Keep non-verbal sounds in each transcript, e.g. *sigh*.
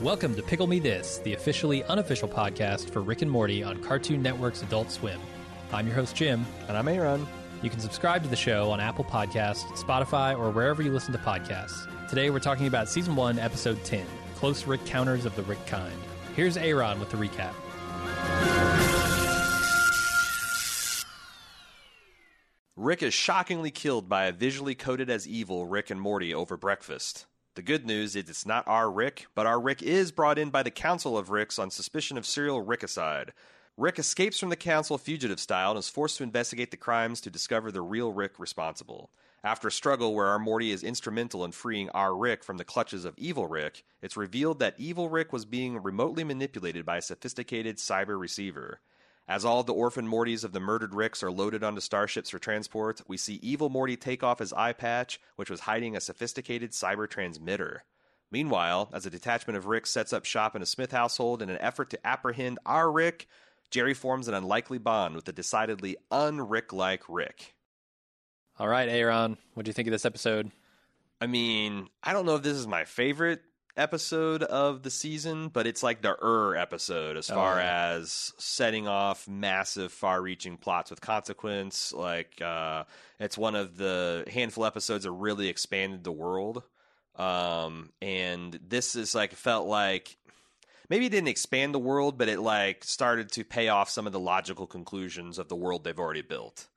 Welcome to Pickle Me This, the officially unofficial podcast for Rick and Morty on Cartoon Network's Adult Swim. I'm your host, Jim. And I'm Aaron. You can subscribe to the show on Apple Podcasts, Spotify, or wherever you listen to podcasts. Today we're talking about Season 1, Episode 10 Close Rick Counters of the Rick Kind. Here's Aaron with the recap. Rick is shockingly killed by a visually coded as evil Rick and Morty over breakfast. The good news is it's not our Rick, but our Rick is brought in by the Council of Ricks on suspicion of serial Rickicide. Rick escapes from the Council fugitive style and is forced to investigate the crimes to discover the real Rick responsible. After a struggle where our Morty is instrumental in freeing our Rick from the clutches of Evil Rick, it's revealed that Evil Rick was being remotely manipulated by a sophisticated cyber receiver. As all the orphan Mortys of the murdered Ricks are loaded onto starships for transport, we see Evil Morty take off his eye patch, which was hiding a sophisticated cyber transmitter. Meanwhile, as a detachment of Ricks sets up shop in a Smith household in an effort to apprehend our Rick, Jerry forms an unlikely bond with a decidedly un-Rick like Rick. All right, Aaron, what do you think of this episode? I mean, I don't know if this is my favorite episode of the season, but it's like the er episode as Oh, far yeah. as setting off massive, far-reaching plots with consequence. Like, uh, it's one of the handful episodes that really expanded the world. Um, and this is like felt like maybe it didn't expand the world, but it like started to pay off some of the logical conclusions of the world they've already built.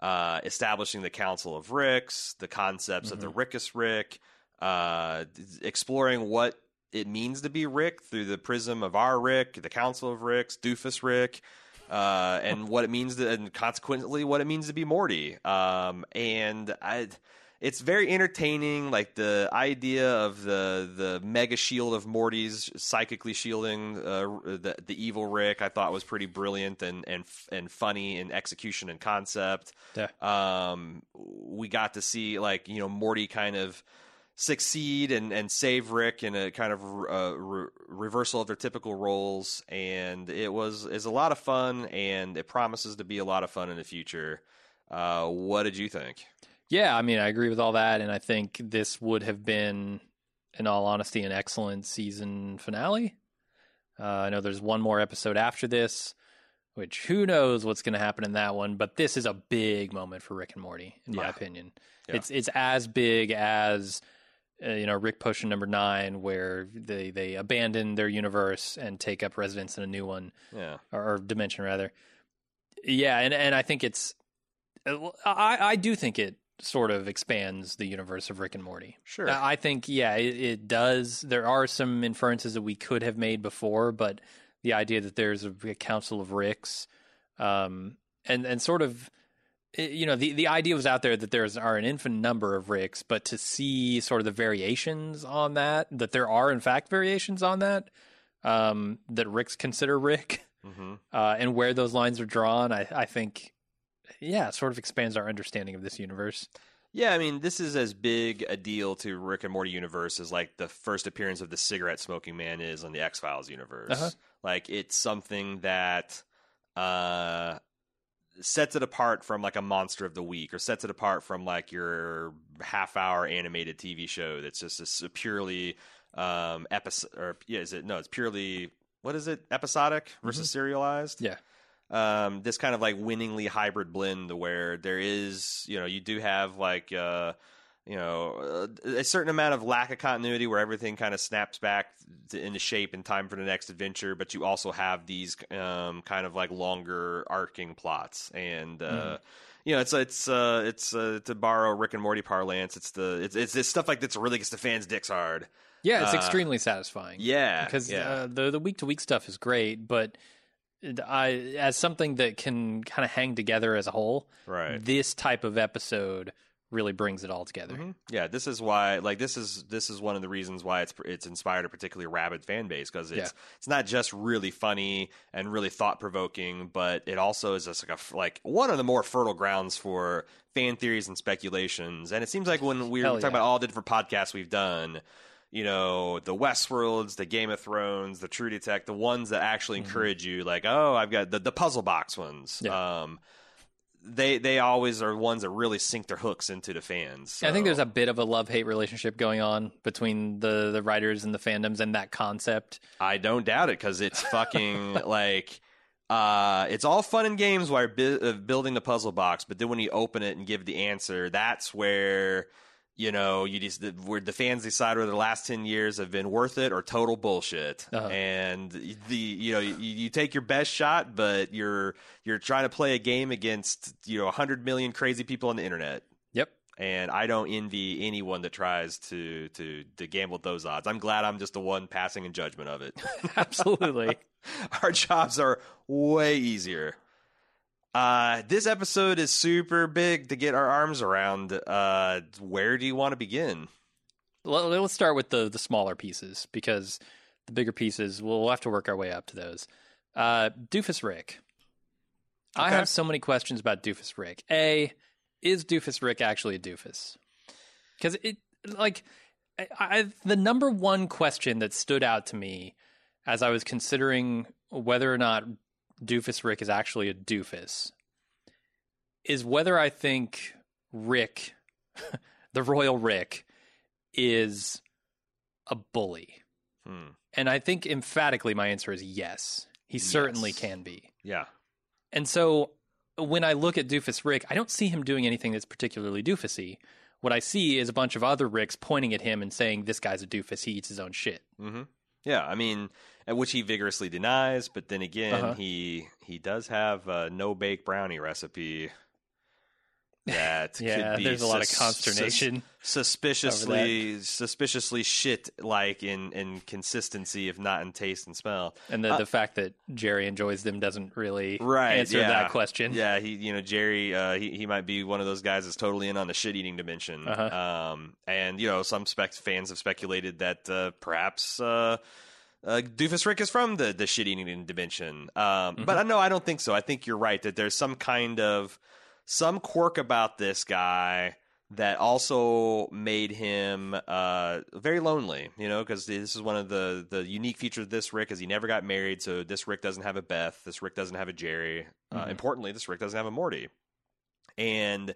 Uh, establishing the Council of Ricks, the concepts of the Rickest Rick, uh, exploring what it means to be Rick through the prism of our Rick, the Council of Ricks, Doofus Rick, uh, and what it means to, and consequently what it means to be Morty. Um, and I, it's very entertaining. Like the idea of the the mega shield of Morty's psychically shielding uh, the the evil Rick, I thought was pretty brilliant and and and funny in execution and concept. Yeah. Um, we got to see like you know Morty kind of succeed and, and save Rick in a kind of uh, re- reversal of their typical roles, and it was is a lot of fun, and it promises to be a lot of fun in the future. Uh, what did you think? Yeah, I mean, I agree with all that, and I think this would have been, in all honesty, an excellent season finale. Uh, I know there's one more episode after this, which who knows what's going to happen in that one, but this is a big moment for Rick and Morty, in my opinion. Yeah. It's it's as big as uh, you know Rick Potion number nine, where they they abandon their universe and take up residence in a new one Yeah, or, or dimension rather. Yeah, and and I think it's uh, I I do think it sort of expands the universe of Rick and Morty. sure. I think yeah, it, it does. There are some inferences that we could have made before, but the idea that there's a, a council of Ricks, um, and and sort of. You know, the, the idea was out there that there's are an infinite number of Ricks, but to see sort of the variations on that, that there are in fact variations on that, um, that Ricks consider Rick, hmm *laughs* uh, and where those lines are drawn, I, I think, yeah, sort of expands our understanding of this universe. Yeah, I mean, this is as big a deal to Rick and Morty universe as like the first appearance of the cigarette smoking man is on the X Files universe. Uh-huh. Like, it's something that uh, sets it apart from like a monster of the week, or sets it apart from like your half hour animated TV show that's just a purely um, episode. Or yeah, is it no? It's purely what is it? Episodic versus serialized. Yeah. um, this kind of like winningly hybrid blend where there is, you know, you do have like, uh, you know, uh, a certain amount of lack of continuity where everything kind of snaps back to, into shape in time for the next adventure, but you also have these um, kind of like longer arcing plots and. Uh, Mhm. You know, it's it's uh, it's uh, to borrow Rick and Morty parlance. It's the it's it's this stuff like this really gets the fans' dicks hard. Yeah, it's Uh, extremely satisfying. Yeah, because yeah. uh, the the week to week stuff is great, but I as something that can kind of hang together as a whole, right. this type of episode really brings it all together. Mhm. Yeah, this is why like this is this is one of the reasons why it's it's inspired a particularly rabid fan base because it's it's not just really funny and really thought provoking, but it also is just like a like one of the more fertile grounds for fan theories and speculations. And it seems like when we were Hell talking yeah. about all the different podcasts we've done. You know, the Westworlds, the Game of Thrones, the True Detect, the ones that actually Mhm. encourage you, like, oh, I've got the, the puzzle box ones. Yeah. Um, they they always are ones that really sink their hooks into the fans. I think there's a bit of a love hate relationship going on between the the writers and the fandoms and that concept. I don't doubt it because it's fucking *laughs* like uh, it's all fun and games while bu- uh, building the puzzle box, but then when you open it and give the answer, that's where you know you just the, where the fans decide whether the last ten years have been worth it or total bullshit. Uh-huh. And the you know you, you take your best shot, but you're you're trying to play a game against you know hundred million crazy people on the internet Yep. and I don't envy anyone that tries to to to gamble those odds. I'm glad I'm just the one passing in judgment of it. *laughs* Absolutely. *laughs* Our jobs are way easier. Uh, this episode is super big to get our arms around. Uh, where do you want to begin? Well, let's start with the the smaller pieces because the bigger pieces we'll, have to work our way up to those. Uh, Doofus Rick. I have so many questions about Doofus Rick. A, is Doofus Rick actually a doofus? Because it like I, I, the number one question that stood out to me as I was considering whether or not Doofus Rick is actually a doofus is whether I think Rick, *laughs* the Royal Rick, is a bully. Hmm. And I think emphatically my answer is yes. He certainly can be. Yeah, And so when I look at Doofus Rick, I don't see him doing anything that's particularly doofusy. What I see is a bunch of other Ricks pointing at him and saying, This guy's a doofus. He eats his own shit. hmm yeah. I mean, which he vigorously denies, but then again, Uh-huh. he he does have a no bake brownie recipe. That *laughs* Yeah, could be there's a lot of sus- consternation. suspiciously suspiciously shit like in in consistency if not in taste and smell And the, Uh, the fact that Jerry enjoys them doesn't really right answer yeah. that question. yeah he you know jerry uh he, he might be one of those guys that's totally in on the shit eating dimension Uh-huh. um and you know some spec fans have speculated that uh perhaps uh uh, Doofus Rick is from the the shit eating dimension, um, but I know I don't think so. I think you're right that there's some kind of some quirk about this guy that also made him uh, very lonely. You know, because this is one of the the unique features of this Rick is he never got married. So this Rick doesn't have a Beth. This Rick doesn't have a Jerry. Uh, Mhm. importantly, this Rick doesn't have a Morty. And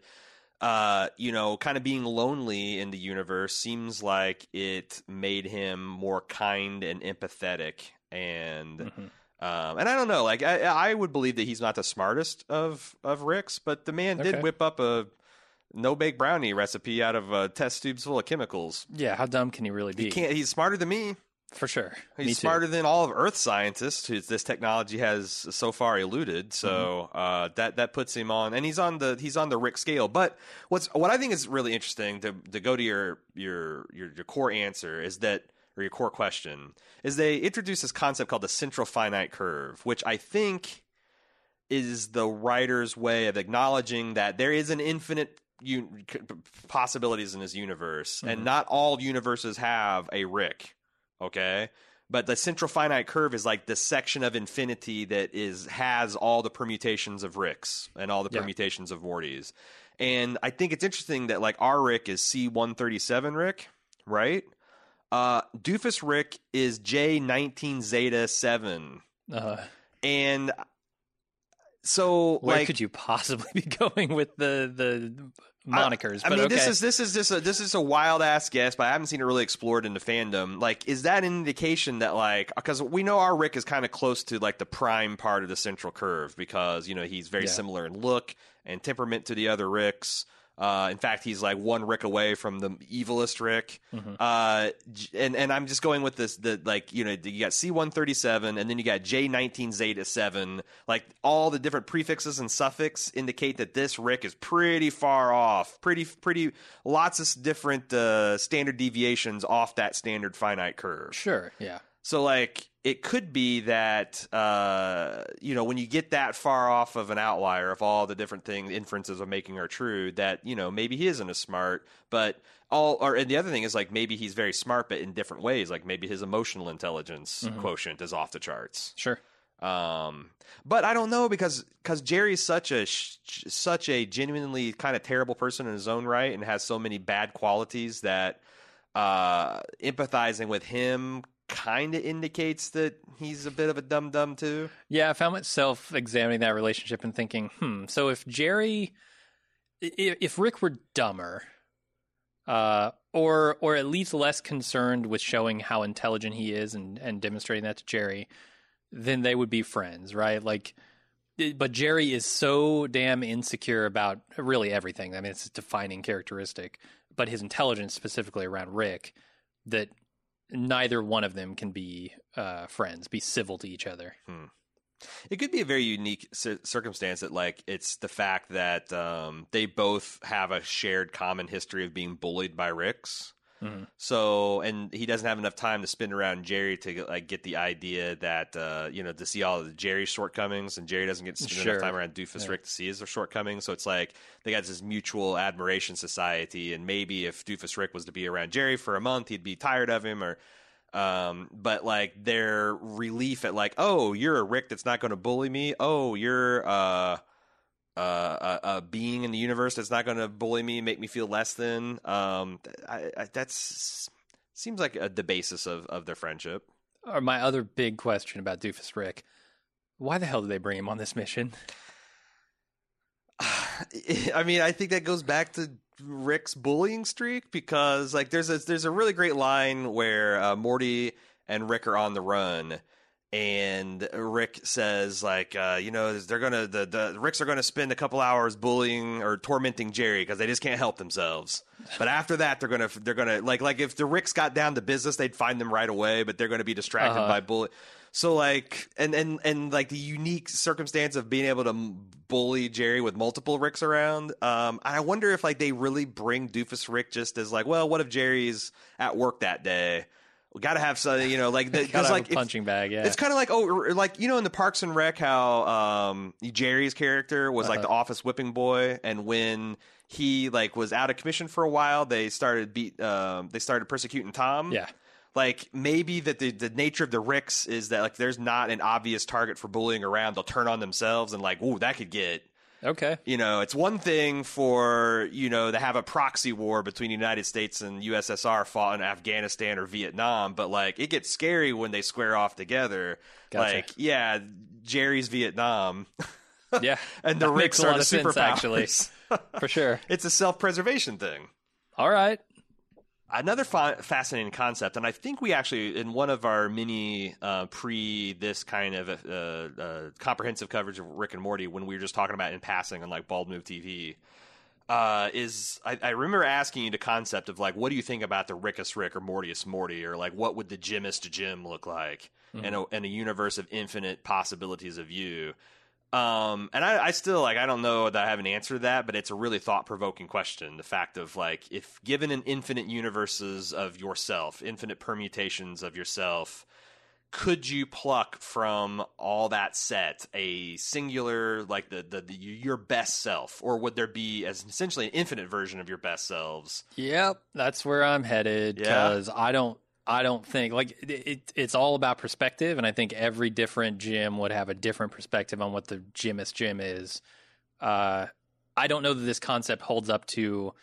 uh, you know, kind of being lonely in the universe seems like it made him more kind and empathetic and. Mhm. Um, and I don't know, like I, I would believe that he's not the smartest of of Ricks, but the man did Okay. whip up a no bake brownie recipe out of uh, test tubes full of chemicals. Yeah, how dumb can he really be? He can't. He's smarter than me. For sure. He's Me too. smarter than all of Earth scientists who this technology has so far eluded. So Mm-hmm. uh, that that puts him on, and he's on the he's on the Rick scale. But what's what I think is really interesting to to go to your your your, your core answer is that or your core question is they introduce this concept called the central finite curve, which I think is the writer's way of acknowledging that there is an infinite un- possibilities in this universe, and Mhm. not all universes have a Rick. Okay, but the central finite curve is like the section of infinity that is has all the permutations of Ricks and all the Yeah. permutations of Mortys. And I think it's interesting that like our Rick is C one thirty seven Rick, right? Uh, Doofus Rick is J nineteen Zeta seven, uh-huh. and so where like could you possibly be *laughs* going with the the monikers? I but mean, okay. this is this is just a this is a wild ass guess, but I haven't seen it really explored in the fandom. Like, is that an indication that like because we know our Rick is kind of close to like the prime part of the central curve because you know he's very Yeah. similar in look and temperament to the other Ricks. Uh, in fact, he's like one Rick away from the evilest Rick. Mhm. Uh, and and I'm just going with this the like you know you got C137 and then you got J19 Zeta 7. Like all the different prefixes and suffix indicate that this Rick is pretty far off. Pretty pretty lots of different uh, standard deviations off that standard finite curve. sure. Yeah. So like it could be that uh, you know when you get that far off of an outlier of all the different things inferences of making are true that you know maybe he isn't as smart but all or and the other thing is like maybe he's very smart but in different ways like maybe his emotional intelligence Mhm. quotient is off the charts Sure. um, but I don't know because because Jerry's such a such a genuinely kind of terrible person in his own right and has so many bad qualities that uh, empathizing with him kind of indicates that he's a bit of a dum dum too. Yeah, I found myself examining that relationship and thinking, hmm, so if Jerry, if Rick were dumber, uh, or or at least less concerned with showing how intelligent he is and and demonstrating that to Jerry, then they would be friends, right? Like, but Jerry is so damn insecure about really everything. I mean, it's a defining characteristic, but his intelligence specifically around Rick that neither one of them can be uh, friends, be civil to each other. Hmm. It could be a very unique circumstance that, like, it's the fact that um, they both have a shared common history of being bullied by Ricks. Mm-hmm. So, and he doesn't have enough time to spin around Jerry to like get the idea that uh, you know to see all of Jerry's shortcomings, and Jerry doesn't get to spend sure. enough time around Doofus yeah. Rick to see his shortcomings. So it's like they got this mutual admiration society, and maybe if Doofus Rick was to be around Jerry for a month, he'd be tired of him, or um, but like their relief at like, oh, you're a Rick that's not going to bully me. Oh, you're uh, uh, a, a, being in the universe that's not going to bully me, make me feel less than. Um, I, I, that's seems like a, the basis of of their friendship. Or my other big question about Doofus Rick: Why the hell did they bring him on this mission? *sighs* I mean, I think that goes back to Rick's bullying streak because like there's a there's a really great line where uh, Morty and Rick are on the run and Rick says like uh, you know they're gonna the the Ricks are gonna spend a couple hours bullying or tormenting Jerry because they just can't help themselves. But after that they're gonna they're gonna like like if the Ricks got down to business they'd find them right away, but they're gonna be distracted uh-huh. by bully. So like and and and like the unique circumstance of being able to bully Jerry with multiple Ricks around. Um, I wonder if like they really bring Doofus Rick just as like, well, what if Jerry's at work that day? We got to have some, you know, like because *laughs* like punching bag. Yeah, it's kind of like oh, like you know, in the Parks and Rec, how um, Jerry's character was uh-huh. like the office whipping boy, and when he like was out of commission for a while, they started beat, um, they started persecuting Tom. Yeah, like maybe that the, the nature of the Ricks is that like there's not an obvious target for bullying around. They'll turn on themselves and like, ooh, that could get Okay. You know, it's one thing for, you know, to have a proxy war between the United States and USSR fought in Afghanistan or Vietnam, but like it gets scary when they square off together. Gotcha. Like, yeah, Jerry's Vietnam. Yeah. *laughs* and the Ricks are the superpowers. Actually. For sure. *laughs* It's a self-preservation thing. All right another fa- fascinating concept, and I think we actually in one of our mini uh, pre this kind of uh, uh, comprehensive coverage of Rick and Morty when we were just talking about in passing on like Bald Move TV. Uh, is I, I, remember asking you the concept of like, what do you think about the Rickest Rick or Mortiest Morty, or like, what would the Jimist Jim look like mm-hmm. in, a, in a universe of infinite possibilities of you? Um, and I, I, still like I don't know that I have an answer to that, but it's a really thought provoking question. The fact of like if given an infinite universes of yourself, infinite permutations of yourself, could you pluck from all that set a singular like the, the, the your best self, or would there be as essentially an infinite version of your best selves? Yep, that's where I'm headed because yeah. I don't I don't think like it, it, it's all about perspective, and I think every different Jim would have a different perspective on what the Jimist Jim is. Uh, I don't know that this concept holds up to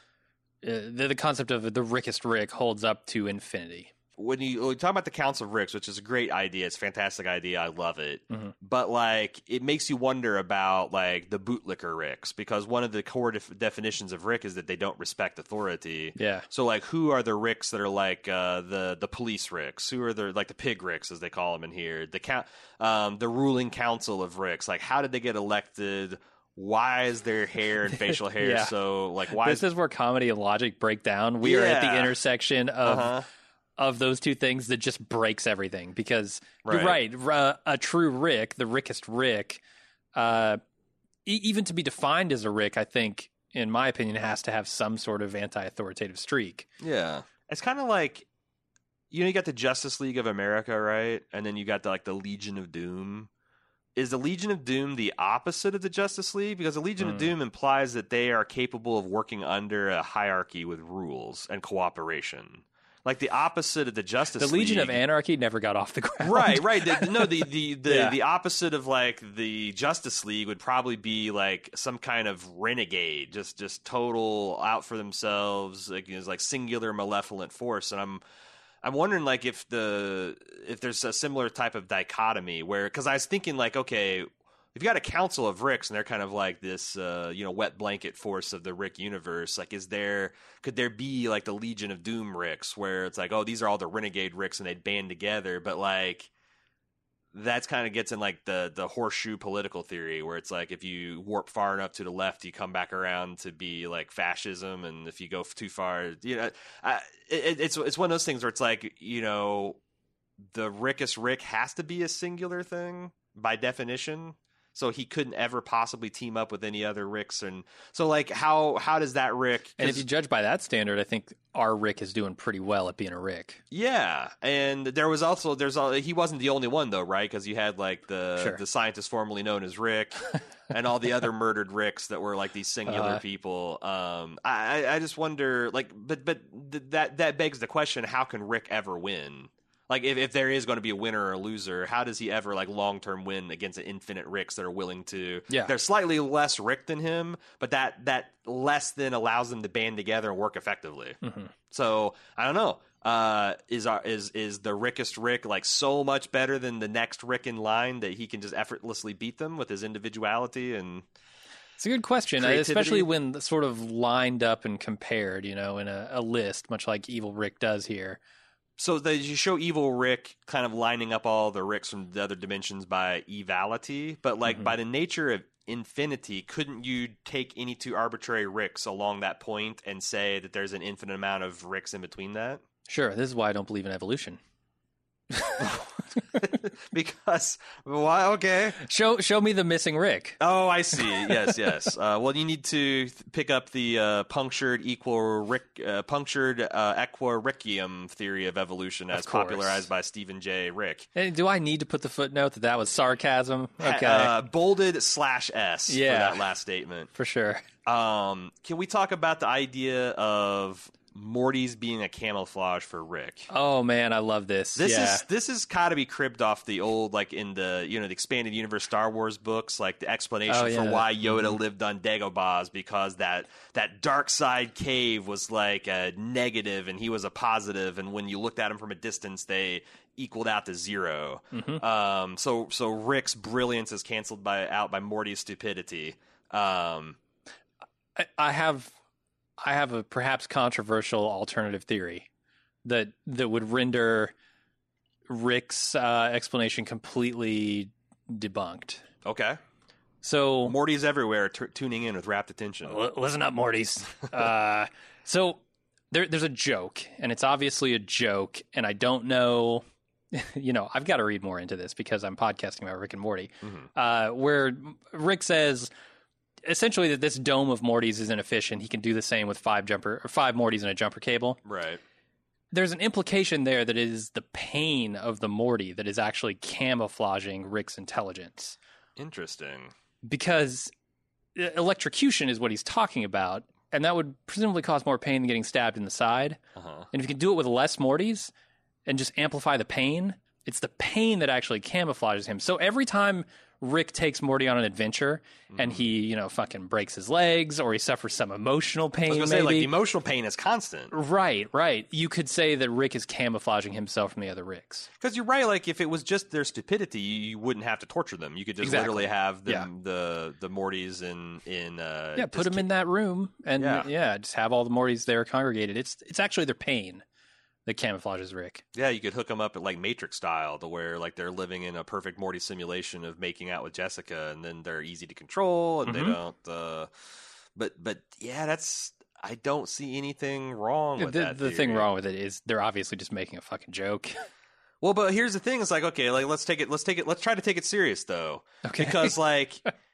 uh, the, the, concept of the Rickest Rick holds up to infinity when you, when you, talk about the Council of Ricks, which is a great idea, it's a fantastic idea. I love it. Mm-hmm. But like, it makes you wonder about like the bootlicker Ricks because one of the core def- definitions of Rick is that they don't respect authority. Yeah. So like, who are the Ricks that are like uh, the the police Ricks? Who are the like the pig Ricks as they call them in here? The count, um, the ruling council of Ricks. Like, how did they get elected? why is their hair and *laughs* facial hair yeah. so like why this is, is where comedy and logic break down we yeah. are at the intersection of uh-huh of those two things that just breaks everything because right. you're right. a true Rick, the Rickest Rick, uh, e- even to be defined as a Rick, I think, in my opinion, has to have some sort of anti-authoritative streak. Yeah, it's kind of like you know you got the Justice League of America, right? And then you got the, like the Legion of Doom. Is the Legion of Doom the opposite of the Justice League? Because the Legion mm. of hmm. Doom implies that they are capable of working under a hierarchy with rules and cooperation like the opposite of the Justice. League. The Legion League. of Anarchy never got off the ground. Right, right. *laughs* The, no, the the the, yeah. the opposite of like the Justice League would probably be like some kind of renegade, just just total out for themselves, like is like singular malevolent force. And I'm I'm wondering like if the if there's a similar type of dichotomy where because I was thinking like okay if you got a council of Ricks and they're kind of like this uh, you know wet blanket force of the Rick universe like is there could there be like the Legion of Doom Ricks where it's like oh these are all the renegade Ricks and they'd band together but like that's kind of gets in like the the horseshoe political theory where it's like if you warp far enough to the left you come back around to be like fascism and if you go too far you know I, it, it's it's one of those things where it's like you know the Rickest Rick has to be a singular thing by definition so he couldn't ever possibly team up with any other Ricks and so like how how does that Rick And if you judge by that standard, I think our Rick is doing pretty well at being a Rick. Yeah, and there was also there's a, he wasn't the only one though, right? Because you had like the Sure. the scientist formerly known as Rick, *laughs* and all the other murdered Ricks that were like these singular Uh-huh. people. Um, I I- I just wonder like, but but th- that that begs the question: How can Rick ever win? Like if, if there is going to be a winner or a loser, how does he ever like long term win against an infinite Ricks that are willing to? Yeah. they're slightly less Rick than him, but that that less than allows them to band together and work effectively. Mhm. So I don't know. Uh, is our is is the Rickest Rick like so much better than the next Rick in line that he can just effortlessly beat them with his individuality and It's a good question, Creativity. especially when sort of lined up and compared, you know, in a, a list, much like Evil Rick does here. So they you show evil Rick kind of lining up all the Ricks from the other dimensions by evality, but like Mhm. by the nature of infinity, couldn't you take any two arbitrary Ricks along that point and say that there's an infinite amount of Ricks in between that? Sure, this is why I don't believe in evolution. *laughs* because why? Okay. Show show me the missing Rick. Oh, I see. Yes, yes. *laughs* Uh, well, you need to th- pick up the uh, punctured equal Rick, uh, punctured uh, equiricium theory of evolution, as Of popularized by Stephen J. Rick. Hey, do I need to put the footnote that that was sarcasm? Okay, Uh, bolded slash s Yeah. for that last statement. for sure. Um, can we talk about the idea of Morty's being a camouflage for Rick? Oh man, I love this. This yeah. is this is got to be cribbed off the old like in the you know the expanded universe Star Wars books like the explanation Oh, for why Yoda lived on Dagobah because that that dark side cave was like a negative and he was a positive and when you looked at him from a distance they equaled out to 0 Mhm. Um, so so Rick's brilliance is canceled by out by Morty's stupidity. Um, I, I have I have a perhaps controversial alternative theory that that would render Rick's uh, explanation completely debunked. okay, So Morty's everywhere, t- tuning in with rapt attention. L- listen up, Mortys. *laughs* uh, so there, there's a joke, and it's obviously a joke, and I don't know. *laughs* You know, I've got to read more into this because I'm podcasting about Rick and Morty, Mhm. uh, where Rick says essentially that this dome of Morty's is inefficient. He can do the same with five jumper or five Mortys and a jumper cable. Right. There's an implication there that it is the pain of the Morty that is actually camouflaging Rick's intelligence Interesting. because e- electrocution is what he's talking about, and that would presumably cause more pain than getting stabbed in the side. Uh huh. And if you can do it with less Mortys and just amplify the pain, it's the pain that actually camouflages him. So every time Rick takes Morty on an adventure and he, you know, fucking breaks his legs or he suffers some emotional I was pain, gonna say like the emotional pain is constant. right, right. You could say that Rick is camouflaging himself from the other Ricks. Because you're right. Like if it was just their stupidity, you, wouldn't have to torture them. You could just Exactly. literally have them the the Mortys in in uh, yeah, put them in that room and Yeah. yeah. just have all the Mortys there congregated. It's it's actually their pain that camouflages Rick. Yeah, you could hook them up at like Matrix style, to where like they're living in a perfect Morty simulation of making out with Jessica, and then they're easy to control, and Mhm. they don't. Uh, but but yeah, that's I don't see anything wrong with The, that. the thing wrong with it is they're obviously just making a fucking joke. *laughs* Well, but here's the thing: it's like okay, like let's take it, let's take it, let's try to take it serious though. Okay. because like *laughs*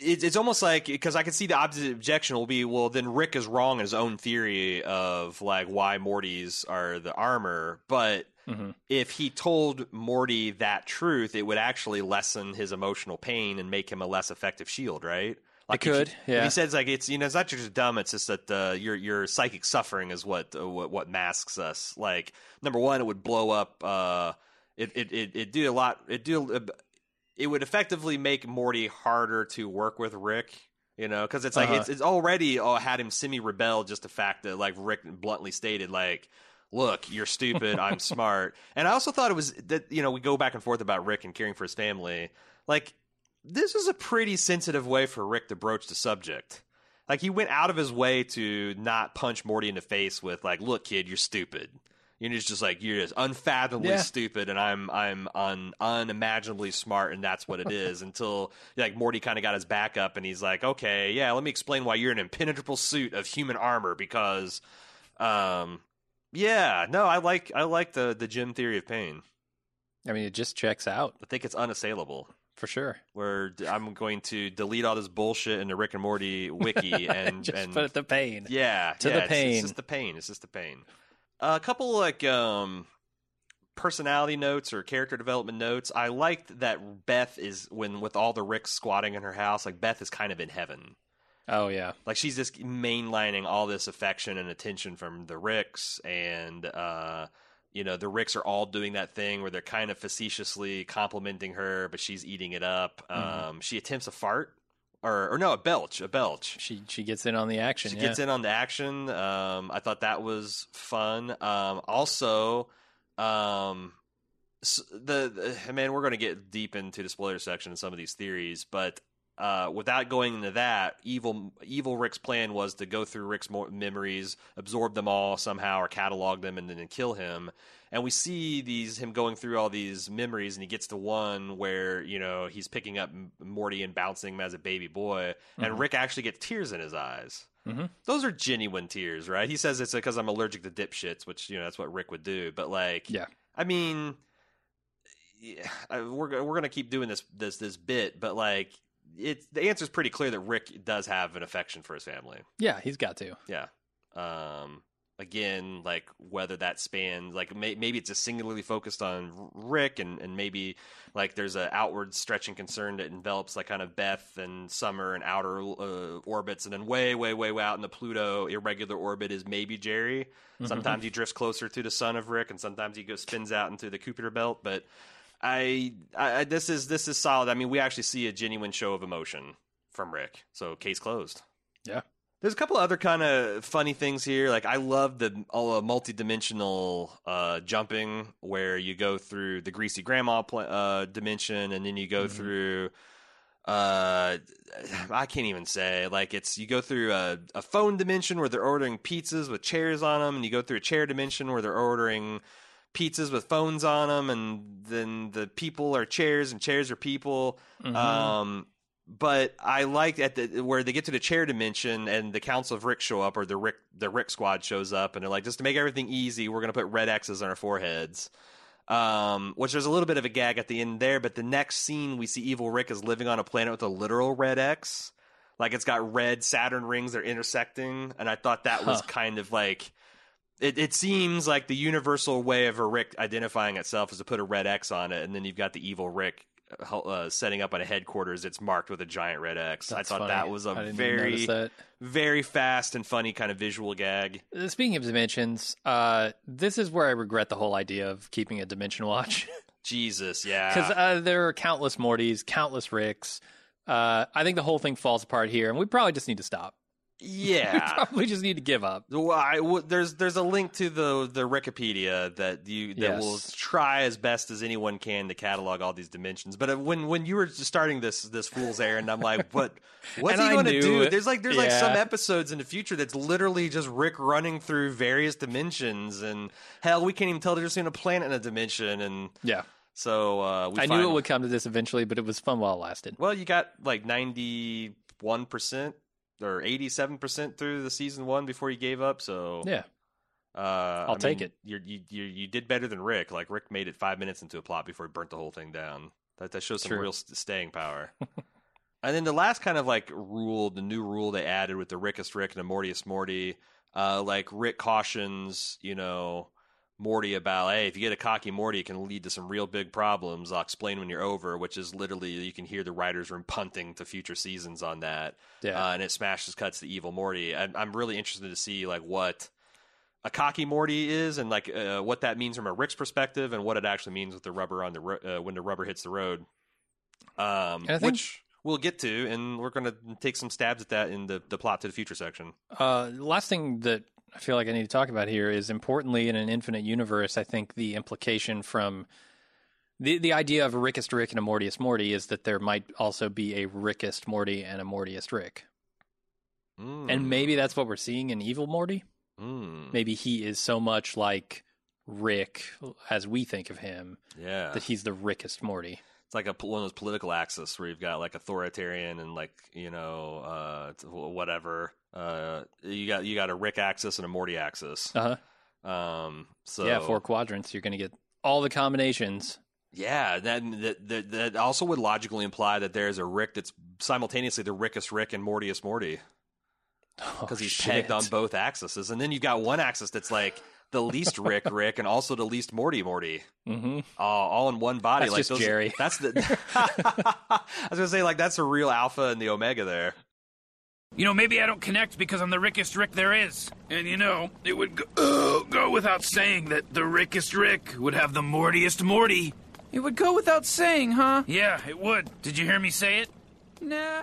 it, it's almost like because I can see the opposite objection will be well then Rick is wrong in his own theory of like why Mortys are the armor, but Mhm. if he told Morty that truth, it would actually lessen his emotional pain and make him a less effective shield, right? Like if could, he- If yeah. he says like it's you know it's not just dumb, it's just that uh, your your psychic suffering is what uh, what what masks us. Like number one, it would blow up. Uh, it it it it do a lot. It do. It would effectively make Morty harder to work with Rick. You know, because it's like Uh-huh. it's it's already oh, had him semi rebel just the fact that like Rick bluntly stated like look, you're stupid, I'm *laughs* smart. And I also thought it was that you know we go back and forth about Rick and caring for his family. Like this is a pretty sensitive way for Rick to broach the subject. Like he went out of his way to not punch Morty in the face with like, "Look, kid, you're stupid." You're just like you're just unfathomably Yeah. stupid, and I'm I'm un, unimaginably smart, and that's what it is. *laughs* Until like Morty kind of got his back up, and he's like, "Okay, yeah, let me explain why you're an impenetrable suit of human armor because, um, yeah, no, I like I like the the Jim theory of pain. I mean, it just checks out I think it's unassailable." for sure. where I'm going to delete all this bullshit in the Rick and Morty wiki *laughs* and just and put it the pain. yeah, to yeah, the it's- pain. It's, just the pain. It's just the pain. A couple like um personality notes or character development notes. I liked that Beth is when with all the Ricks squatting in her house. Like Beth is kind of in heaven. Oh yeah, Like she's just mainlining all this affection and attention from the Ricks, and uh, you know the Ricks are all doing that thing where they're kind of facetiously complimenting her, but she's eating it up. Mhm. Um, she attempts a fart, or or no, a belch, a belch. she she gets in on the action. She yeah. gets in on the action. Um, I thought that was fun. Um, also, um, s- the, the I mean, we're going to get deep into the spoiler section in some of these theories, but uh, without going into that, evil evil Rick's plan was to go through Rick's mo- memories, absorb them all somehow, or catalog them, and then kill him. And we see these him going through all these memories, and he gets to one where you know he's picking up Morty and bouncing him as a baby boy, and Mhm. Rick actually gets tears in his eyes. Mhm. Those are genuine tears, right? He says it's because I'm allergic to dipshits, which you know that's what Rick would do. But like, Yeah. I mean, yeah, I- we're we're gonna keep doing this this this bit, but like, it's the answer is pretty clear that Rick does have an affection for his family. Yeah, he's got to. Yeah. Um. Again, like whether that spans, like may, maybe it's just singularly focused on Rick, and and maybe like there's an outward stretching concern that envelops like kind of Beth and Summer and outer uh, orbits, and then way, way, way, way out in the Pluto irregular orbit is maybe Jerry. Mhm. Sometimes he drifts closer to the sun of Rick, and sometimes he goes spins out into the Kuiper belt. But I, I, this is this is solid. I mean, we actually see a genuine show of emotion from Rick. So case closed. Yeah. There's a couple other kind of funny things here. Like I love the all uh, multi-dimensional uh, jumping, where you go through the greasy grandma pl- uh, dimension, and then you go Mhm. through. Uh, I can't even say like it's you go through a, a phone dimension where they're ordering pizzas with chairs on them, and you go through a chair dimension where they're ordering pizzas with phones on them, and then the people are chairs and chairs are people. Mhm. Um, but I like at the where they get to the chair dimension and the Council of Rick show up, or the Rick the Rick Squad shows up, and they're like, just to make everything easy, we're gonna put red X's on our foreheads. Um, which there's a little bit of a gag at the end there, but the next scene we see Evil Rick is living on a planet with a literal red X, like it's got red Saturn rings that are intersecting, and I thought that was kind of like. It, it seems like the universal way of a Rick identifying itself is to put a red X on it, and then you've got the evil Rick uh, setting up at a headquarters that's marked with a giant red X. That's I thought funny. that was a very, very fast and funny kind of visual gag. Uh, Speaking of dimensions, uh, this is where I regret the whole idea of keeping a dimension watch *laughs* Jesus, yeah. because uh, there are countless Mortys, countless Ricks. Uh, I think the whole thing falls apart here, and we probably just need to stop. Yeah. *laughs* probably just need to give up. Well, I w- there's there's a link to the the Wikipedia that you that Yes. will try as best as anyone can to catalog all these dimensions. But uh, when when you were starting this this fool's errand, I'm like, *laughs* what what's he going to do? it. There's like there's like some episodes in the future that's literally just Rick running through various dimensions, and hell, we can't even tell they're just in a planet in a dimension, and Yeah, so uh, we I knew it would come to this eventually, but it was fun while it lasted. Well, you got like ninety one percent or eighty seven percent through the season one before you gave up, so Yeah, uh, I'll I take mean, it. You're, you you you did better than Rick. Like Rick made it five minutes into a plot before he burnt the whole thing down. That that shows some True. real st- staying power. *laughs* and then the last kind of like rule, the new rule they added with the Rickest Rick and the Mortiest Morty, uh, like Rick cautions, you know. Morty about hey, if you get a cocky Morty, it can lead to some real big problems. I'll explain when you're over, which is literally you can hear the writers room punting to future seasons on that yeah. uh, and it smashes cuts to evil Morty. I'm, I'm really interested to see like what a cocky Morty is and like uh, what that means from a Rick's perspective and what it actually means with the rubber on the ro- uh, when the rubber hits the road. Um, think- which we'll get to, and we're going to take some stabs at that in the the plot to the future section. Uh, last thing that I feel like I need to talk about here is importantly in an infinite universe. I think the implication from the the idea of a Rickest Rick and a Mortiest Morty is that there might also be a Rickest Morty and a Mortiest Rick, Mm. and maybe that's what we're seeing in Evil Morty. Mm. Maybe he is so much like Rick as we think of him Yeah. that he's the Rickest Morty. It's like a one of those political axis where you've got like authoritarian and like you know uh, whatever. Uh, you got you got a Rick axis and a Morty axis. Uh huh. Um, so yeah, four quadrants. You're going to get all the combinations. Yeah, that, that that that also would logically imply that there's a Rick that's simultaneously the Rickest Rick and Mortiest Morty because Oh, he's shit. pegged on both axes, and then you've got one axis that's like the least Rick Rick and also the least Morty Morty, Mhm. uh, all in one body. That's like just those, Jerry. *laughs* That's the. *laughs* *laughs* I was gonna say like that's a real alpha and the omega there. You know, maybe I don't connect because I'm the rickest Rick there is. And you know, it would go, uh, *gasps* go without saying that the rickest Rick would have the Mortiest Morty. It would go without saying, huh? Yeah, it would. Did you hear me say it? Nah.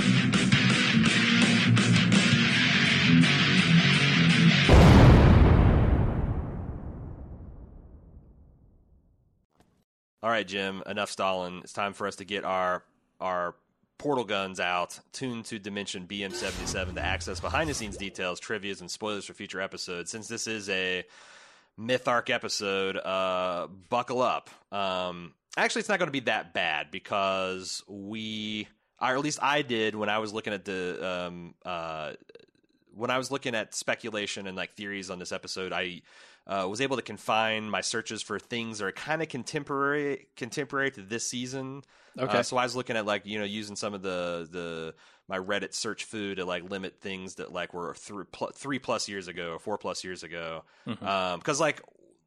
All right, Jim. Enough stalling. It's time for us to get our our portal guns out, tuned to Dimension BM77 to access behind the scenes details, trivia's, and spoilers for future episodes. Since this is a Myth Arc episode, uh, buckle up. Um, actually, it's not going to be that bad because we, or at least I did when I was looking at the um, uh, when I was looking at speculation and like theories on this episode, I uh, was able to confine my searches for things that are kind of contemporary contemporary to this season. Okay. Uh, so I was looking at like you know using some of the the my Reddit search food to like limit things that like were three, pl- three plus years ago or four plus years ago. Because like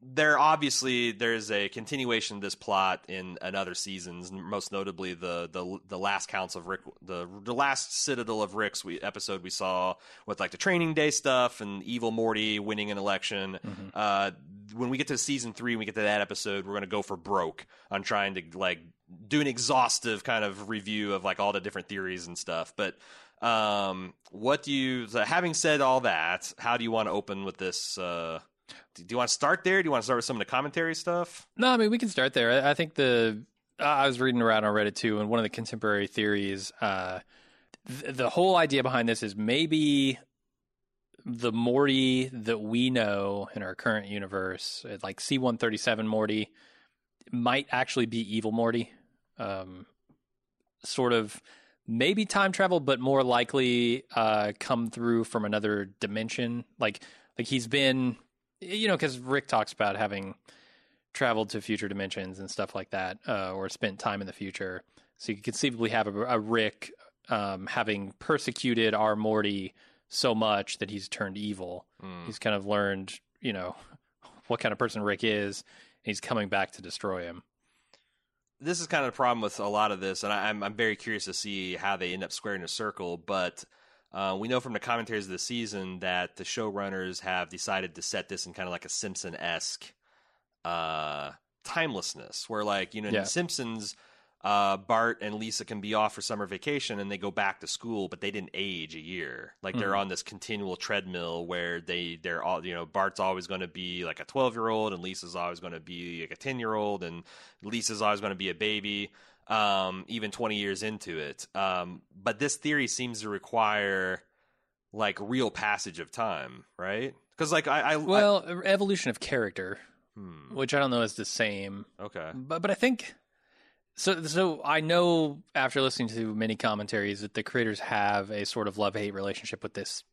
there obviously there's a continuation of this plot in another seasons, most notably the the the last counts of Rick, the the last Citadel of Rick's we, episode we saw with like the Training Day stuff and Evil Morty winning an election. Uh, when we get to season three, we get to that episode, we're gonna go for broke on trying to like do an exhaustive kind of review of like all the different theories and stuff. But um, what do you? So having said all that, how do you want to open with this? Uh, do you want to start there? Do you want to start with some of the commentary stuff? No, I mean we can start there. I, think the I was reading around on Reddit too, and one of the contemporary theories, uh, th- the whole idea behind this is maybe the Morty that we know in our current universe, uh, like C one thirty seven Morty, might actually be evil Morty. Um, sort of maybe time travel, but more likely uh, come through from another dimension. Like like he's been, you know, because Rick talks about having traveled to future dimensions and stuff like that, uh, or spent time in the future. So you could conceivably have a, a Rick um, having persecuted our Morty so much that he's turned evil. He's kind of learned, you know, *laughs* what kind of person Rick is. And he's coming back to destroy him. this is kind of the problem with a lot of this, and I, I'm I'm very curious to see how they end up squaring a circle. But uh, we know from the commentaries of the season that the showrunners have decided to set this in kind of like a Simpson esque uh, timelessness, where like you know in Yeah. The Simpsons. Uh, Bart and Lisa can be off for summer vacation and they go back to school, but they didn't age a year. Like they're on this continual treadmill where they they're all you know Bart's always going to be like a twelve year old and Lisa's always going to be like a ten year old and Lisa's always going to be a baby, um, even 20 years into it. Um, but this theory seems to require like real passage of time, right? Because like I, I Well, evolution of character, hmm, which I don't know is the same, okay, but but I think so. So I know after listening to many commentaries that the creators have a sort of love hate relationship with this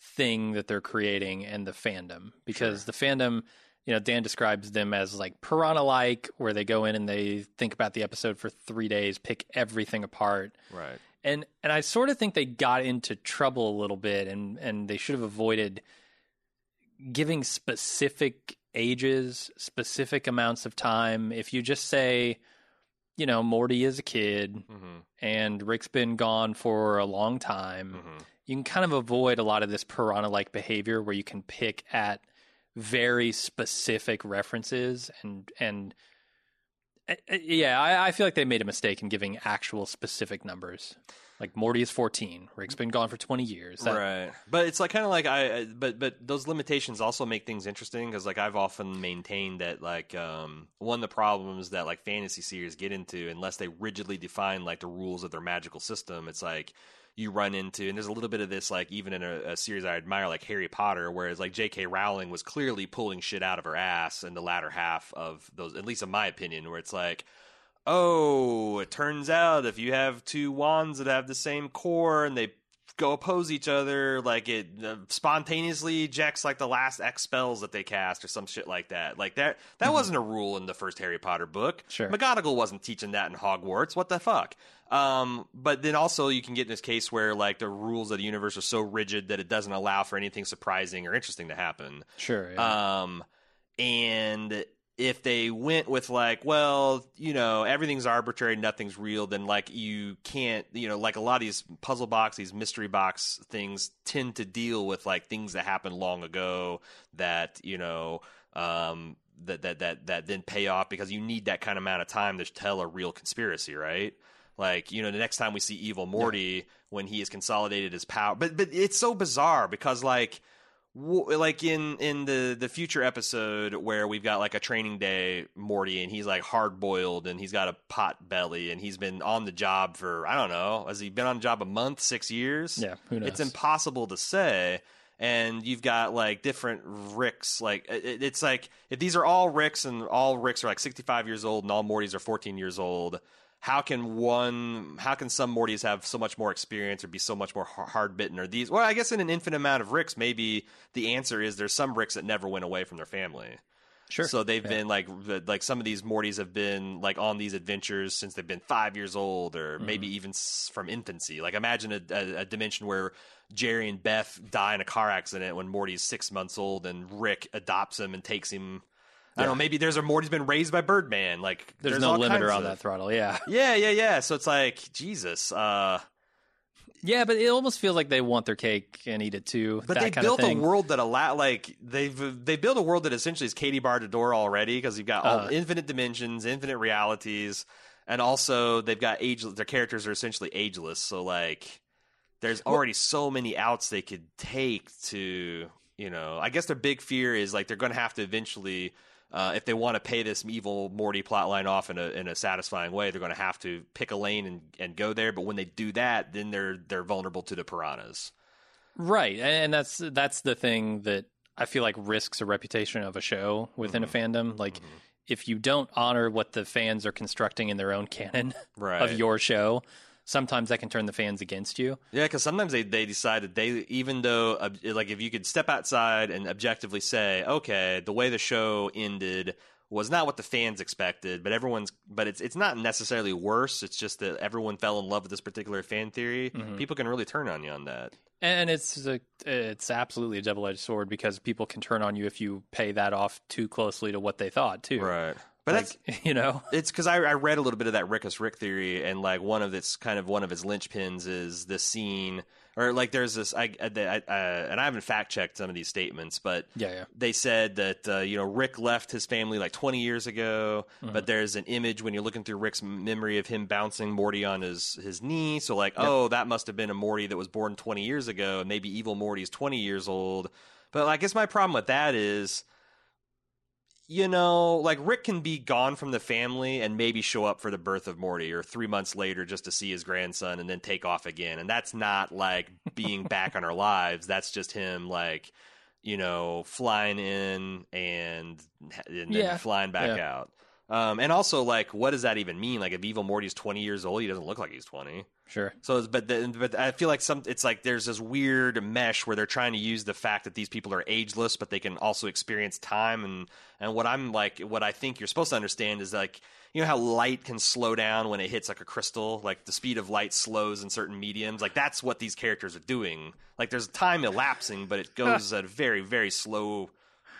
thing that they're creating and the fandom because the fandom. You know, Dan describes them as like piranha like, where they go in and they think about the episode for three days, pick everything apart, right, and and I sort of think they got into trouble a little bit, and and they should have avoided giving specific ages, specific amounts of time. If you just say, you know, Morty is a kid hmm and Rick's been gone for a long time, hmm you can kind of avoid a lot of this piranha like behavior where you can pick at very specific references and and uh, uh, yeah, I, I feel like they made a mistake in giving actual specific numbers. Like Morty is fourteen, Rick's been gone for twenty years. That- right. But it's like kind of like I, I- but but those limitations also make things interesting because like I've often maintained that like um, one of the problems that like fantasy series get into unless they rigidly define like the rules of their magical system, it's like you run into and there's a little bit of this like even in a, a series I admire like Harry Potter, whereas like J.K. Rowling was clearly pulling shit out of her ass in the latter half of those, at least in my opinion, where it's like oh, it turns out if you have two wands that have the same core and they go oppose each other, like it uh, spontaneously ejects like the last X spells that they cast or some shit like that. Like that, that wasn't a rule in the first Harry Potter book. Sure. McGonagall wasn't teaching that in Hogwarts. What the fuck? Um, but then also you can get in this case where like the rules of the universe are so rigid that it doesn't allow for anything surprising or interesting to happen. Sure. Yeah. Um, and if they went with like, well, you know, everything's arbitrary, nothing's real, then like you can't, you know, like a lot of these puzzle box, these mystery box things tend to deal with like things that happened long ago that you know, um, that that that that then pay off because you need that kind of amount of time to tell a real conspiracy, right? Like you know, the next time we see Evil Morty when he has consolidated his power, but but it's so bizarre because like like in in the the future episode where we've got like a training day Morty and he's like hard boiled and he's got a pot belly and he's been on the job for I don't know has he been on the job a month six years? Yeah, who knows? it's impossible to say. And you've got like different Ricks like it, it's like if these are all Ricks and all Ricks are like 65 years old and all Mortys are 14 years old how can one how can some mortys have so much more experience or be so much more hard bitten or these well i guess in an infinite amount of ricks maybe the answer is there's some ricks that never went away from their family sure. so they've Yeah. been like like some of these mortys have been like on these adventures since they've been five years old or mm-hmm. maybe even from infancy like imagine a, a, a dimension where jerry and beth die in a car accident when morty's six months old and rick adopts him and takes him I don't know. Maybe there's a Morty's been raised by Birdman. Like There's, no all limiter on of- that throttle. Yeah. *laughs* yeah, yeah, yeah. So it's like Jesus. Uh, Yeah, but it almost feels like they want their cake and eat it too. but they built a world that allow like they've they built a world that essentially is Katie barred the door already because you've got all Uh. infinite dimensions, infinite realities, and also they've got age. Their characters are essentially ageless. So like, there's already so many outs they could take to you know. I guess their big fear is like they're going to have to eventually. Uh, if they want to pay this evil Morty plotline off in a in a satisfying way, they're going to have to pick a lane and, and go there. But when they do that, then they're they're vulnerable to the piranhas. Right, and that's that's the thing that I feel like risks a reputation of a show within Mm-hmm. a fandom. Like, if you don't honor what the fans are constructing in their own canon *laughs* Right. of your show, sometimes that can turn the fans against you. Yeah, because sometimes they, they decided they even though like if you could step outside and objectively say, okay, the way the show ended was not what the fans expected, but everyone's but it's it's not necessarily worse. It's just that everyone fell in love with this particular fan theory. Mm-hmm. People can really turn on you on that. And it's a, it's absolutely a double edged sword because people can turn on you if you pay that off too closely to what they thought too. Right. But Like, that's *laughs* you know, it's because I, I read a little bit of that Rickest Rick theory, and like one of its kind of one of its linchpins is this scene, or like there's this, I, I, I uh, and I haven't fact checked some of these statements, but Yeah, yeah. they said that uh, you know Rick left his family like 20 years ago, Mm-hmm. but there's an image when you're looking through Rick's memory of him bouncing Morty on his his knee, so like oh that must have been a Morty that was born 20 years ago, and maybe evil Morty's 20 years old. But I guess my problem with that is you know, like Rick can be gone from the family and maybe show up for the birth of Morty or three months later just to see his grandson and then take off again. And that's not like being back on our *laughs* lives. That's just him like, you know, flying in and, and then Yeah. flying back Yeah. out. Um, and also, like, what does that even mean? Like, if Evil Morty's twenty years old, he doesn't look like he's twenty. sure. So, but the, but I feel like some it's like there's this weird mesh where they're trying to use the fact that these people are ageless, but they can also experience time. And and what I'm like, what I think you're supposed to understand is like you know how light can slow down when it hits like a crystal, like the speed of light slows in certain mediums. Like that's what these characters are doing. Like there's time elapsing, but it goes *laughs* at a very very slow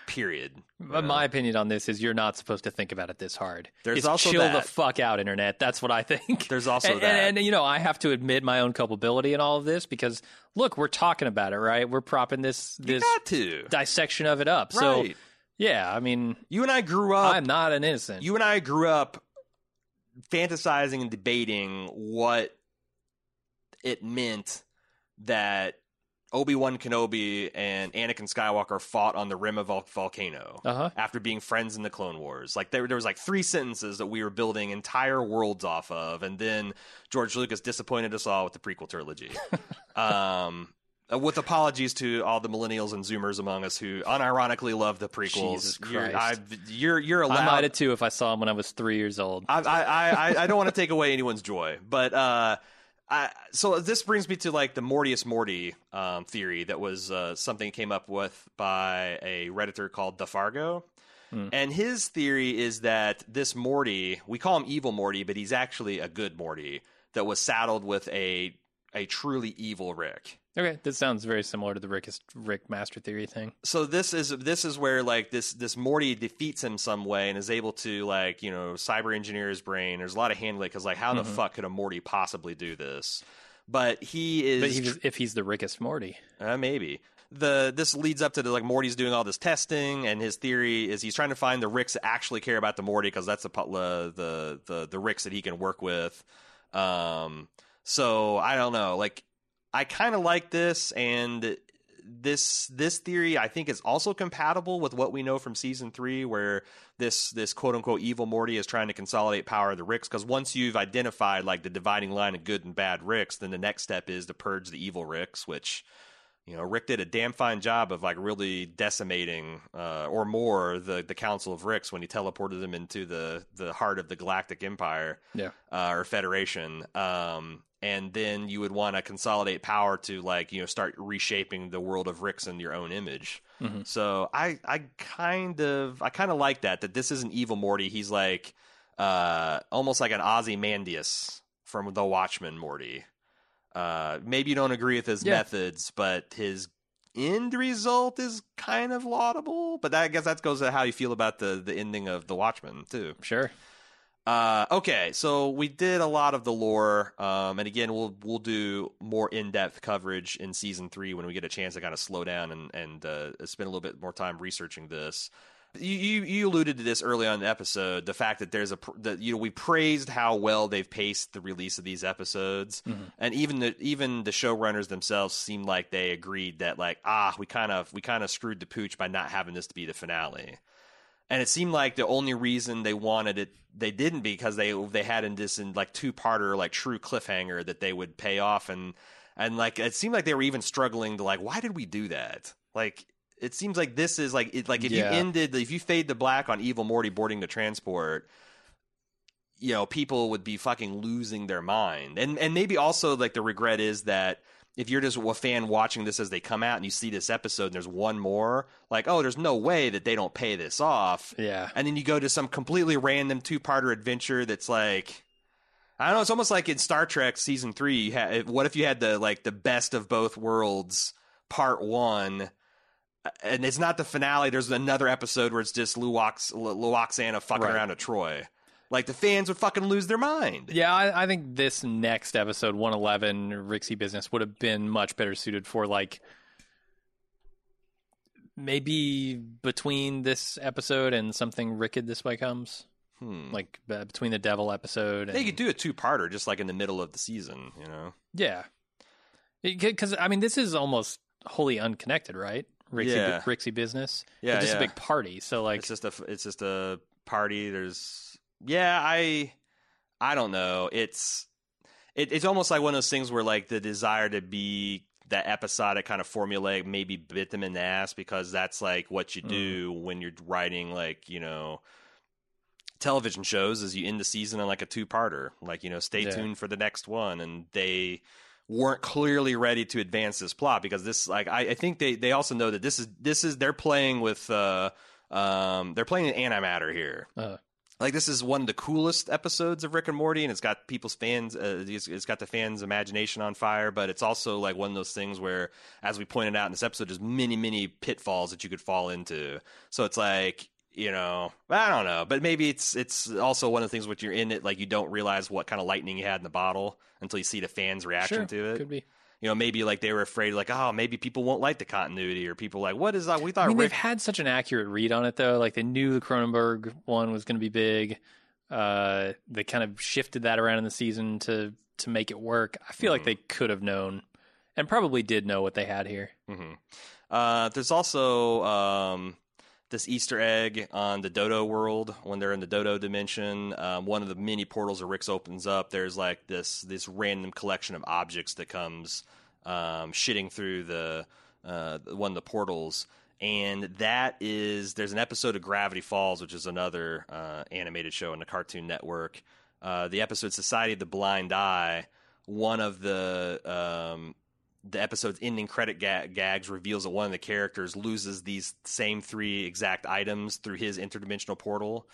period. But my opinion on this is you're not supposed to think about it this hard. There's It's also chill that. the fuck out, internet. That's what I think. There's also and, that. And, and, you know, I have to admit my own culpability in all of this because look, we're talking about it, right? We're propping this this to dissection of it up. So yeah, I mean, You and I grew up. I'm not an innocent. you and I grew up fantasizing and debating what it meant that Obi Wan Kenobi and Anakin Skywalker fought on the rim of a volcano Uh-huh. after being friends in the Clone Wars. Like there, there was like three sentences that we were building entire worlds off of, and then George Lucas disappointed us all with the prequel trilogy. *laughs* um, uh, with apologies to all the millennials and Zoomers among us who unironically love the prequels. Jesus You're, Christ. I've- you're you're allowed. I might have too if I saw him when I was three years old. I, I, I, I don't want to take away anyone's joy, but uh, I, so this brings me to like the Mortiest Morty um, theory that was uh, something came up with by a redditor called DeFargo. And his theory is that this Morty, we call him evil Morty, but he's actually a good Morty that was saddled with a a truly evil Rick. Okay, this sounds very similar to the Rick Rick Master Theory thing. so this is this is where like this this Morty defeats him some way and is able to like you know cyber engineer his brain. There's a lot of handling because like how the fuck could a Morty possibly do this? But he is But he, if he's the Rickest Morty, uh, maybe the this leads up to the, like Morty's doing all this testing, and his theory is he's trying to find the Ricks that actually care about the Morty because that's the, the the the Ricks that he can work with. Um, so I don't know, like I kind of like this, and this this theory I think is also compatible with what we know from season three, where this this quote unquote evil Morty is trying to consolidate power of the Ricks. Because once you've identified like the dividing line of good and bad Ricks, then the next step is to purge the evil Ricks, which you know Rick did a damn fine job of like really decimating uh, or more the the Council of Ricks when he teleported them into the the heart of the Galactic Empire yeah, uh, or Federation. Um, and then you would want to consolidate power to like you know start reshaping the world of Ricks in your own image. So I I kind of I kind of like that that this isn't evil Morty. He's like uh, almost like an Ozymandias from The Watchmen Morty. Uh, maybe you don't agree with his Yeah. methods, but his end result is kind of laudable. But that, I guess that goes to how you feel about the the ending of The Watchmen too. sure. Uh, okay, so we did a lot of the lore, um, and again, we'll we'll do more in depth coverage in season three when we get a chance to kind of slow down and and uh, spend a little bit more time researching this. You, you you alluded to this early on in the episode, the fact that there's a that you know we praised how well they've paced the release of these episodes, and even the even the showrunners themselves seemed like they agreed that like ah we kind of we kind of screwed the pooch by not having this to be the finale and it seemed like the only reason they wanted it they didn't because they they had in this in like two parter like true cliffhanger that they would pay off. And and like it seemed like they were even struggling to like why did we do that? Like it seems like this is like it, like if Yeah. you ended if you fade to black on evil morty boarding the transport you know people would be fucking losing their mind. And and maybe also like the regret is that if you're just a fan watching this as they come out and you see this episode and there's one more, like, oh, there's no way that they don't pay this off. Yeah. And then you go to some completely random two parter adventure that's like, I don't know. It's almost like in Star Trek season three. You had, eh, what if you had the like the best of both worlds part one, and it's not the finale. There's another episode where it's just Luox, Lwaxana fucking Right. around a Troi. Like the fans would fucking lose their mind. Yeah, I, I think this next episode, 111, Ricksy Business, would have been much better suited for like maybe between this episode and something Ricked This Way Comes. Hmm. Like uh, between the Devil episode. And, They could do a two parter just like in the middle of the season, you know? Yeah. Because, I mean, this is almost wholly unconnected, right? Ricksy, Yeah. Ricksy Business. Yeah, They're just yeah. a big party. So, like, it's just a it's just a party. There's yeah, I I don't know. It's it, it's almost like one of those things where like the desire to be that episodic kind of formulaic maybe bit them in the ass because that's like what you do when you're writing like you know television shows is you end the season on like a two parter like you know stay Yeah. tuned for the next one and they weren't clearly ready to advance this plot because this like I, I think they they also know that this is this is they're playing with uh um they're playing an antimatter here Uh. Like this is one of the coolest episodes of Rick and Morty, and it's got people's fans. Uh, it's, it's got the fans' imagination on fire. But it's also like one of those things where, as we pointed out in this episode, there's many, many pitfalls that you could fall into. So it's like you know, I don't know, but maybe it's it's also one of the things when you're in it, like you don't realize what kind of lightning you had in the bottle until you see the fans' reaction sure, to it. could be. You know, maybe like they were afraid, like, oh, maybe people won't like the continuity, or people like, what is that? We thought I mean, Rick they've had such an accurate read on it, though. Like, they knew the Cronenberg one was going to be big. Uh, they kind of shifted that around in the season to to make it work. I feel like they could have known, and probably did know what they had here. hmm Uh, there's also um, this Easter egg on the Dodo world when they're in the Dodo dimension. Um, one of the many portals that Rick's opens up. There's like this this random collection of objects that comes um, shitting through the uh, one of the portals. And that is there's an episode of Gravity Falls, which is another uh, animated show on the Cartoon Network. Uh, the episode Society of the Blind Eye. One of the um, the episode's ending credit ga- gags reveals that one of the characters loses these same three exact items through his interdimensional portal.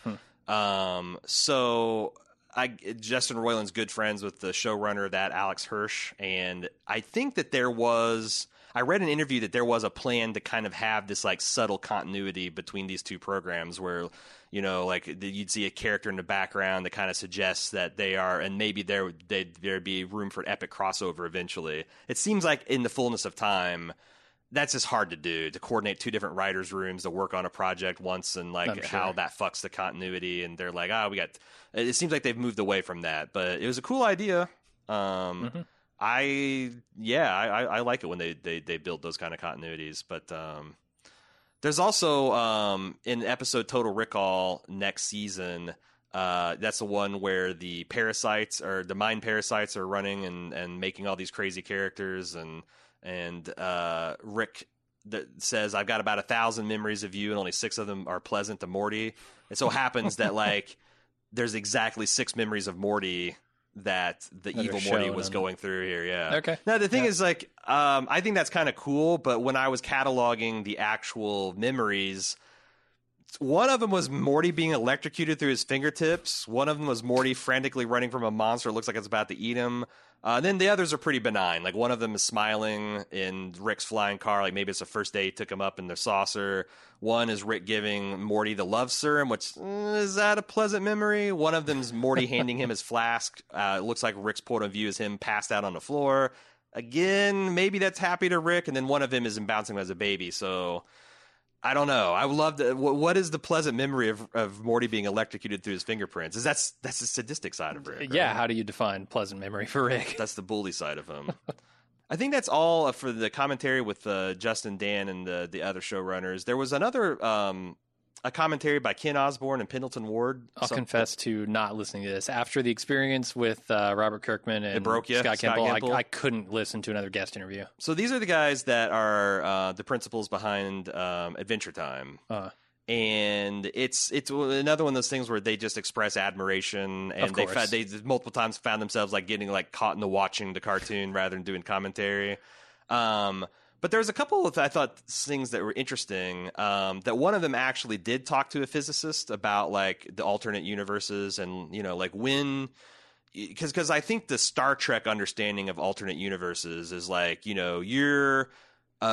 Um, so I Justin Roiland's good friends with the showrunner of that Alex Hirsch, and I think that there was. I read an interview that there was a plan to kind of have this like subtle continuity between these two programs, where you know, like you'd see a character in the background that kind of suggests that they are, and maybe there they there'd be room for an epic crossover eventually. It seems like in the fullness of time, that's just hard to do to coordinate two different writers' rooms to work on a project once, and like sure. how that fucks the continuity. And they're like, ah, we got. It seems like they've moved away from that, but it was a cool idea. Um, Mhm. I yeah, I, I, I like it when they, they they build those kind of continuities, but um, there's also um, in episode Total Rickall next season. Uh, that's the one where the parasites or the mind parasites are running and, and making all these crazy characters and and uh, Rick that says I've got about a thousand memories of you and only six of them are pleasant to Morty. It so happens that *laughs* like there's exactly six memories of Morty that the That evil Morty was on- going through here. Yeah. Okay. Now the thing Yeah. is, like, um, I think that's kind of cool. But when I was cataloging the actual memories, one of them was Morty being electrocuted through his fingertips. One of them was Morty frantically running from a monster. It looks like it's about to eat him. Uh, then the others are pretty benign. Like one of them is smiling in Rick's flying car. Like maybe it's the first day he took him up in the saucer. One is Rick giving Morty the love serum, which mm, is that a pleasant memory? One of them's Morty *laughs* handing him his flask. Uh, it looks like Rick's point of view is him passed out on the floor. Again, maybe that's happy to Rick, and then one of them is him bouncing as a baby. So I don't know. I would love to. What, is the pleasant memory of, of Morty being electrocuted through his fingerprints? Is that's that's the sadistic side of Rick? Yeah, right? how do you define pleasant memory for Rick? that's the bully side of him. *laughs* I think that's all for the commentary with uh, Justin Dan and the the other showrunners. There was another um, a commentary by Kent Osborne and Pendleton Ward. I'll Some- confess to not listening to this. After the experience with uh, Robert Kirkman and broke you? Scott Scott Gimple? I, I couldn't listen to another guest interview. So these are the guys that are uh, the principals behind um, Adventure Time. Uh. and it's it's another one of those things where they just express admiration, and they fa- they multiple times found themselves like getting like caught in the watching the cartoon rather than doing commentary. Um, but there's a couple of I thought things that were interesting. Um, that one of them actually did talk to a physicist about like the alternate universes and you know like when because because I think the Star Trek understanding of alternate universes is like you know you're uh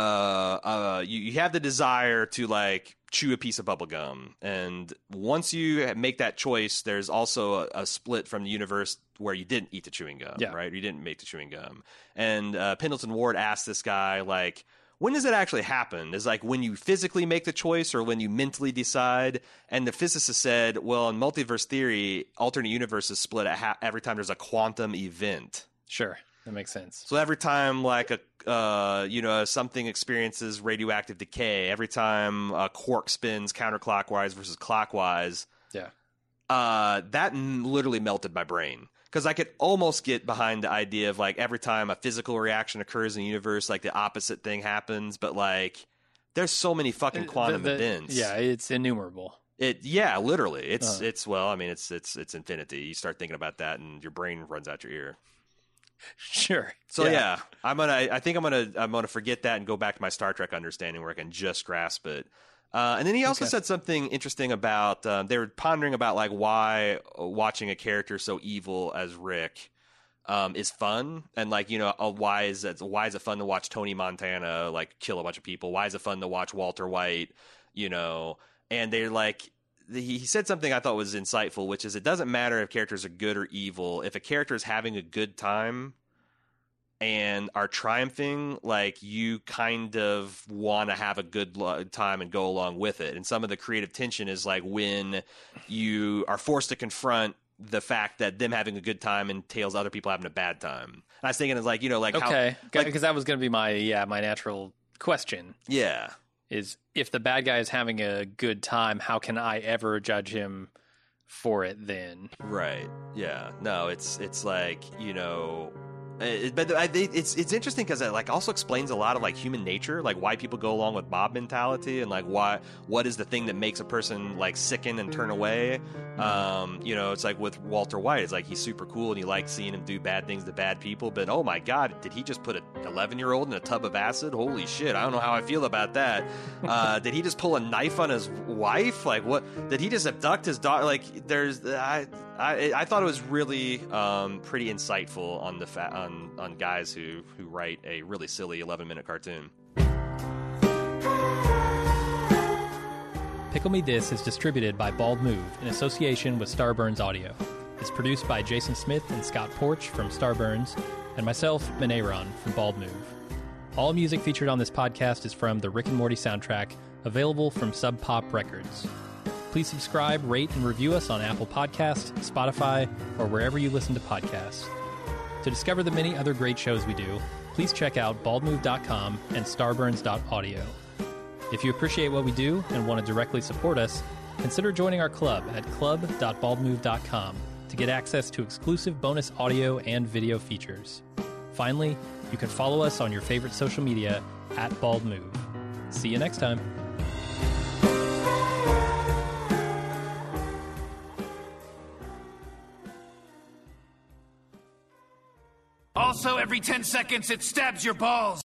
uh you, you have the desire to like chew a piece of bubble gum and once you make that choice there's also a, a split from the universe where you didn't eat the chewing gum Yeah. right you didn't make the chewing gum and uh, pendleton ward asked this guy like when does it actually happen? Is like when you physically make the choice or when you mentally decide? And the physicist said, well, in multiverse theory, alternate universes split at ha- every time there's a quantum event. Sure, that makes sense. So every time like a uh, you know something experiences radioactive decay, every time a quark spins counterclockwise versus clockwise, Yeah. uh, that m- literally melted my brain because I could almost get behind the idea of like every time a physical reaction occurs in the universe, like the opposite thing happens. But like, there's so many fucking quantum The- the- events. Yeah, it's innumerable. It yeah, literally. It's Uh. it's well, I mean, it's it's it's infinity. You start thinking about that, and your brain runs out your ear. *laughs* Sure. So yeah, I'm gonna. I think I'm gonna. I'm gonna forget that and go back to my Star Trek understanding where I can just grasp it. Uh, and then he also Okay. said something interesting about um, they were pondering about like why uh, watching a character so evil as Rick um, is fun, and like you know uh, why is it why is it fun to watch Tony Montana like kill a bunch of people? Why is it fun to watch Walter White? You know, and they're like he said something I thought was insightful, which is it doesn't matter if characters are good or evil. If a character is having a good time and are triumphing, like you kind of want to have a good lo- time and go along with it. And some of the creative tension is like when you are forced to confront the fact that them having a good time entails other people having a bad time. And I was thinking, it's like you know, like Okay, like- because that was going to be my yeah my natural question yeah, is if the bad guy is having a good time, how can I ever judge him for it then? Right. Yeah. No, it's it's like you know, it, but I, they, it's it's interesting because it like also explains a lot of like human nature, like why people go along with mob mentality, and like why what is the thing that makes a person like sicken and turn away. Um, you know, it's like with Walter White, it's like he's super cool and you like seeing him do bad things to bad people, but oh my god, did he just put an 11 year old in a tub of acid? Holy shit! I don't know how I feel about that. Uh, *laughs* did he just pull a knife on his wife? Like what? Did he just abduct his daughter? Like there's I I I thought it was really um, pretty insightful on the fa- on on guys who who write a really silly 11 minute cartoon. Pickle Me This is distributed by Bald Move in association with Starburns Audio. It's produced by Jason Smith and Scott Porch from Starburns, and myself, Maneron from Bald Move. All music featured on this podcast is from the Rick and Morty soundtrack, available from Sub Pop Records. Please subscribe, rate, and review us on Apple Podcasts, Spotify, or wherever you listen to podcasts. To discover the many other great shows we do, please check out baldmove.com and starburns.audio. If you appreciate what we do and want to directly support us, consider joining our club at club.baldmove.com to get access to exclusive bonus audio and video features. Finally, you can follow us on your favorite social media at Bald Move. See you next time. Also, every 10 seconds, it stabs your balls.